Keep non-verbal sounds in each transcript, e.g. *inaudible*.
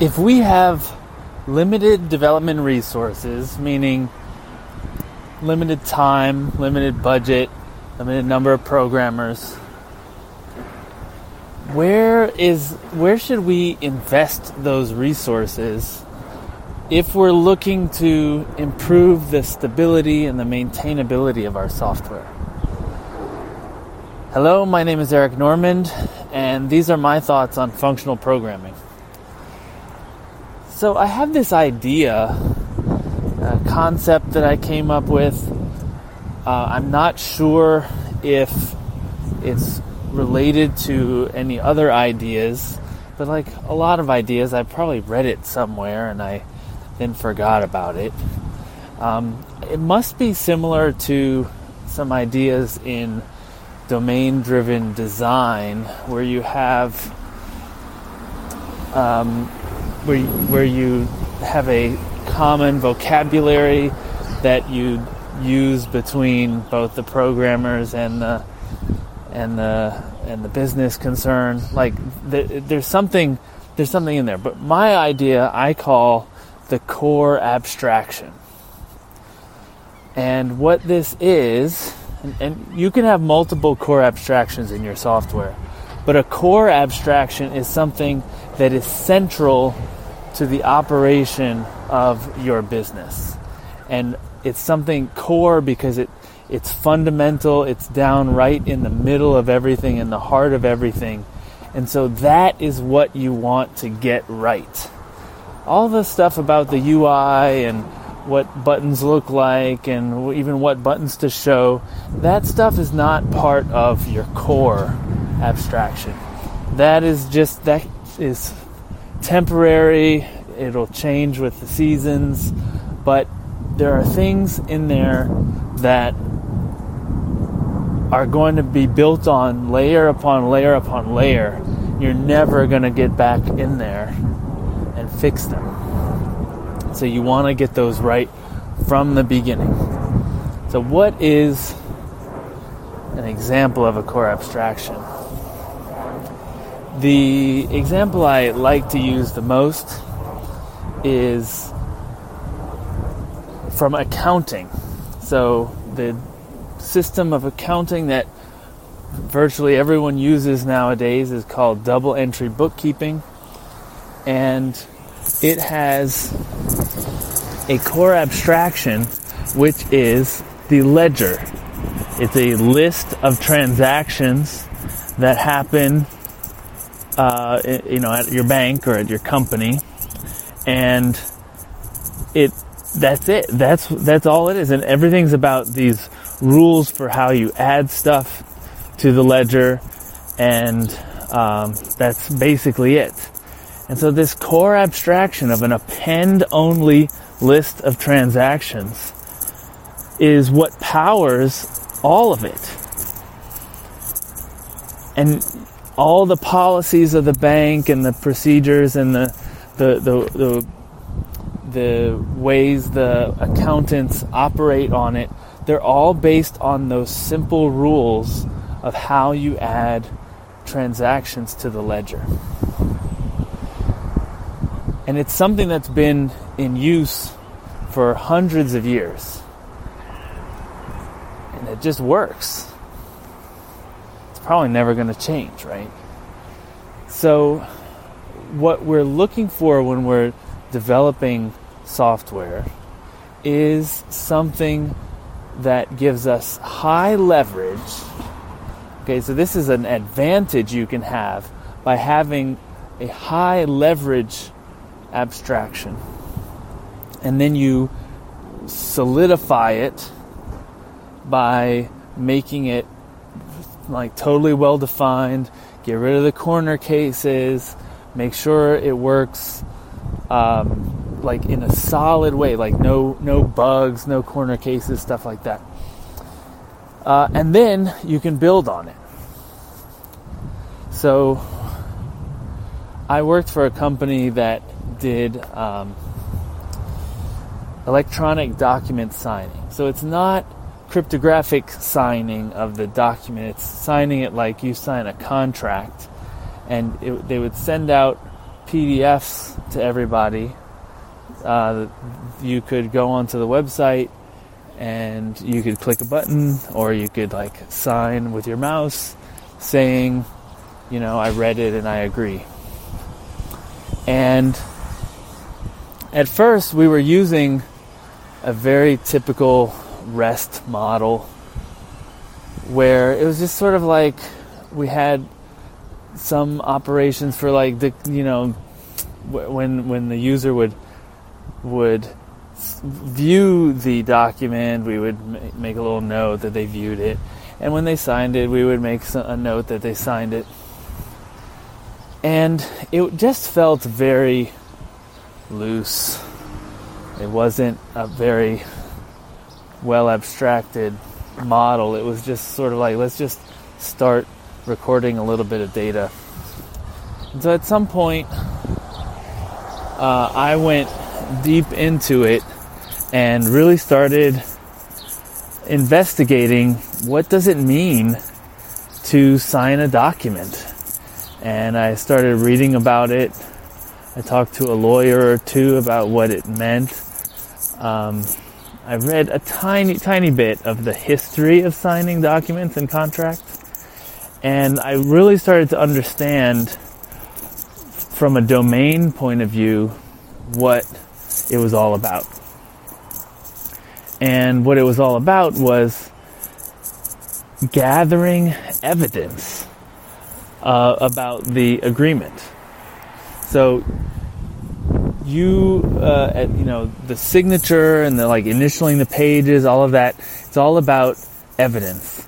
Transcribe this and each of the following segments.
if we have limited development resources, meaning limited time, limited budget, limited number of programmers, where is where should we invest those resources if we're looking to improve the stability and the maintainability of our software? Hello, my name is Eric Normand, and these are my thoughts on functional programming. So, I have this idea, a concept that I came up with. Uh, I'm not sure if it's related to any other ideas, but like a lot of ideas, I probably read it somewhere and I then forgot about it. Um, it must be similar to some ideas in domain driven design where you have um, where, you, where you have a common vocabulary that you use between both the programmers and the and the and the business concern. Like the, there's something there's something in there. But my idea I call the core abstraction. And what this is, and, and you can have multiple core abstractions in your software, but a core abstraction is something that is central to the operation of your business. And it's something core because it it's fundamental, it's down right in the middle of everything, in the heart of everything. And so that is what you want to get right. All the stuff about the UI and what buttons look like and even what buttons to show, that stuff is not part of your core abstraction. That is just, that is temporary, it'll change with the seasons, but there are things in there that are going to be built on layer upon layer upon layer. You're never going to get back in there and fix them. So you want to get those right from the beginning. So, what is an example of a core abstraction? The example I like to use the most is from accounting. So, the system of accounting that virtually everyone uses nowadays is called double entry bookkeeping. And it has a core abstraction, which is the ledger. It's a list of transactions that happen, uh, you know, at your bank or at your company, and it that's it. That's that's all it is, and everything's about these rules for how you add stuff to the ledger, and um, that's basically it. And so this core abstraction of an append only list of transactions is what powers all of it. And all the policies of the bank and the procedures and the the the, the, the ways the accountants operate on it they're all based on those simple rules of how you add transactions to the ledger. And it's something that's been in use for hundreds of years. And it just works. Probably never going to change, right? So, what we're looking for when we're developing software is something that gives us high leverage. Okay, so this is an advantage you can have by having a high leverage abstraction. And then you solidify it by making it like totally well defined, get rid of the corner cases, make sure it works um, like in a solid way, like no no bugs, no corner cases, stuff like that. Uh, and then you can build on it. So I worked for a company that did um, electronic document signing. So it's not cryptographic signing of the document. It's signing it like you sign a contract, and it, they would send out PDFs to everybody. Uh, you could go onto the website and you could click a button or you could like sign with your mouse saying, you know, I read it and I agree. And at first we were using a very typical REST model where it was just sort of like we had some operations for like the you know when when the user would would view the document we would make a little note that they viewed it. And when they signed it we would make a note that they signed it. And it just felt very loose. It wasn't a very well abstracted model. It was just sort of like, let's just start recording a little bit of data. And so at some point, uh, I went deep into it and really started investigating what does it mean to sign a document. And I started reading about it. I talked to a lawyer or two about what it meant. Um, I read a tiny, tiny bit of the history of signing documents and contracts, and I really started to understand from a domain point of view what it was all about. And what it was all about was gathering evidence uh, about the agreement. So you uh, at, you know the signature and the like initialing the pages all of that it's all about evidence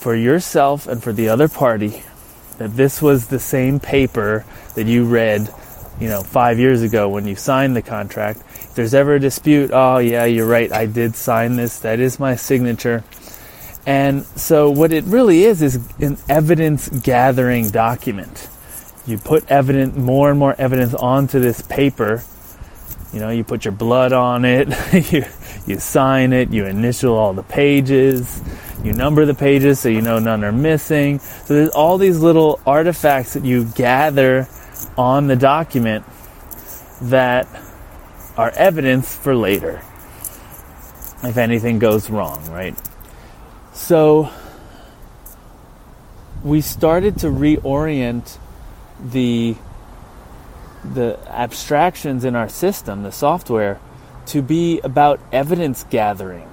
for yourself and for the other party that this was the same paper that you read you know 5 years ago when you signed the contract. If there's ever a dispute oh yeah you're right I did sign this that is my signature. And so what it really is is an evidence gathering document. You put evidence more and more evidence onto this paper you know, you put your blood on it, *laughs* you, you sign it, you initial all the pages, you number the pages so you know none are missing. So there's all these little artifacts that you gather on the document that are evidence for later if anything goes wrong, right? So we started to reorient the the abstractions in our system, the software, to be about evidence gathering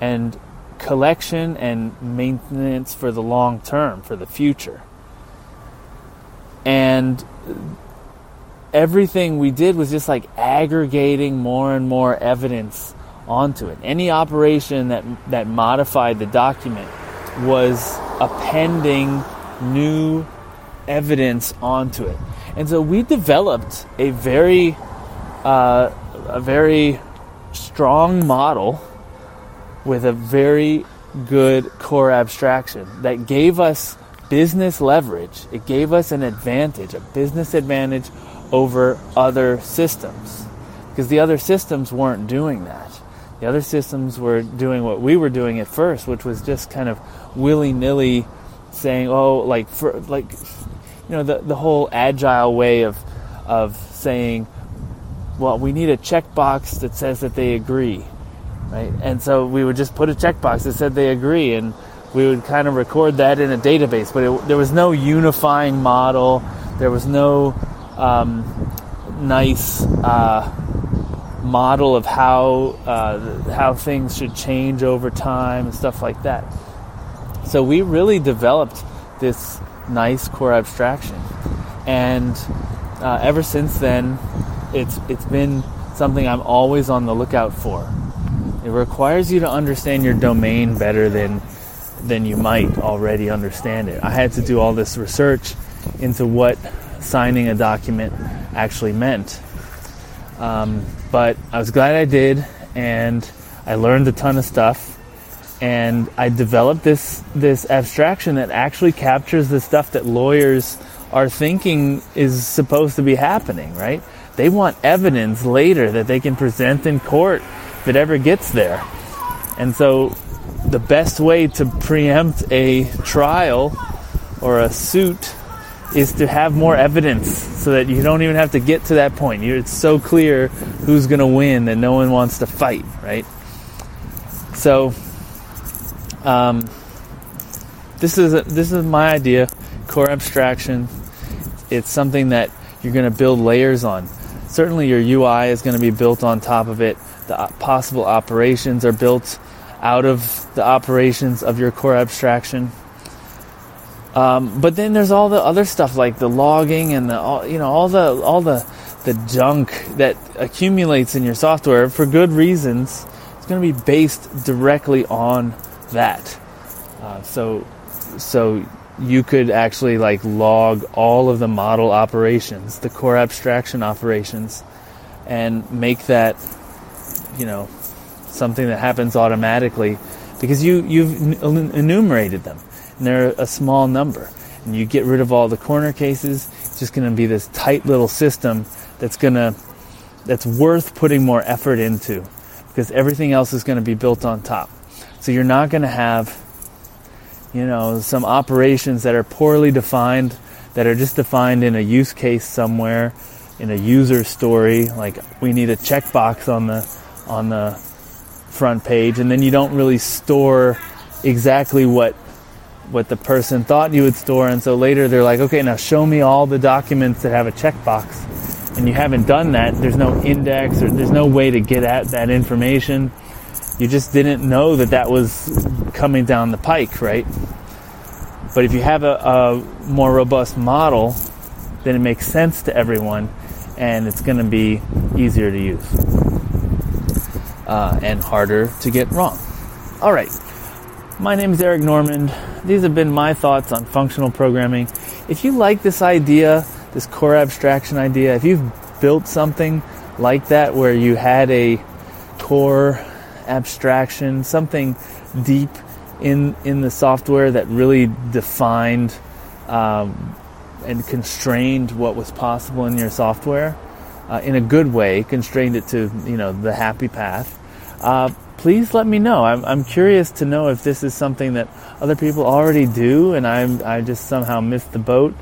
and collection and maintenance for the long term, for the future. And everything we did was just like aggregating more and more evidence onto it. Any operation that that modified the document was appending new evidence onto it. And so we developed a very, uh, a very strong model with a very good core abstraction that gave us business leverage. It gave us an advantage, a business advantage over other systems. Because the other systems weren't doing that. The other systems were doing what we were doing at first, which was just kind of willy nilly saying, oh, like, for, like, you know the the whole agile way of of saying, well, we need a checkbox that says that they agree, right? And so we would just put a checkbox that said they agree, and we would kind of record that in a database. But it, there was no unifying model. There was no um, nice uh, model of how uh, how things should change over time and stuff like that. So we really developed this nice core abstraction. And uh, ever since then, it's it's been something I'm always on the lookout for. It requires you to understand your domain better than than you might already understand it. I had to do all this research into what signing a document actually meant. Um, but I was glad I did, and I learned a ton of stuff and I developed this this abstraction that actually captures the stuff that lawyers are thinking is supposed to be happening, right? They want evidence later that they can present in court if it ever gets there. And so the best way to preempt a trial or a suit is to have more evidence so that you don't even have to get to that point. It's so clear who's going to win that no one wants to fight, right? So, um, this is a, this is my idea, core abstraction. It's something that you're going to build layers on. Certainly, your UI is going to be built on top of it. The possible operations are built out of the operations of your core abstraction. Um, but then there's all the other stuff like the logging and the all, you know all the all the the junk that accumulates in your software for good reasons. It's going to be based directly on that. Uh, so so you could actually like log all of the model operations, the core abstraction operations, and make that you know something that happens automatically because you you've enumerated them and they're a small number. And you get rid of all the corner cases, it's just going to be this tight little system that's going to that's worth putting more effort into because everything else is going to be built on top. So you're not going to have you know some operations that are poorly defined that are just defined in a use case somewhere in a user story like we need a checkbox on the on the front page and then you don't really store exactly what what the person thought you would store, and so later they're like, okay, now show me all the documents that have a checkbox, and you haven't done that. There's no index or there's no way to get at that information. You just didn't know that that was coming down the pike, right? But if you have a, a more robust model, then it makes sense to everyone, and it's going to be easier to use uh, and harder to get wrong. All right. My name is Eric Normand. These have been my thoughts on functional programming. If you like this idea, this core abstraction idea, if you've built something like that where you had a core abstraction, something deep in in the software that really defined um, and constrained what was possible in your software uh, in a good way, constrained it to you know the happy path. Uh, please let me know. I'm, I'm curious to know if this is something that other people already do and I'm, I just somehow missed the boat,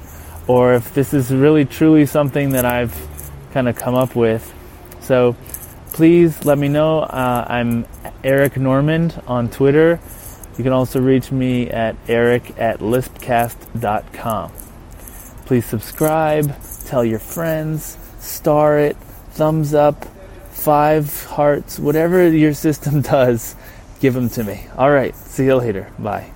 or if this is really truly something that I've kind of come up with. So please let me know. Uh, I'm Eric Normand on Twitter. You can also reach me at eric at lispcast.com. Please subscribe, tell your friends, star it, thumbs up five hearts, whatever your system *laughs* does, give them to me. All right. See you later. Bye.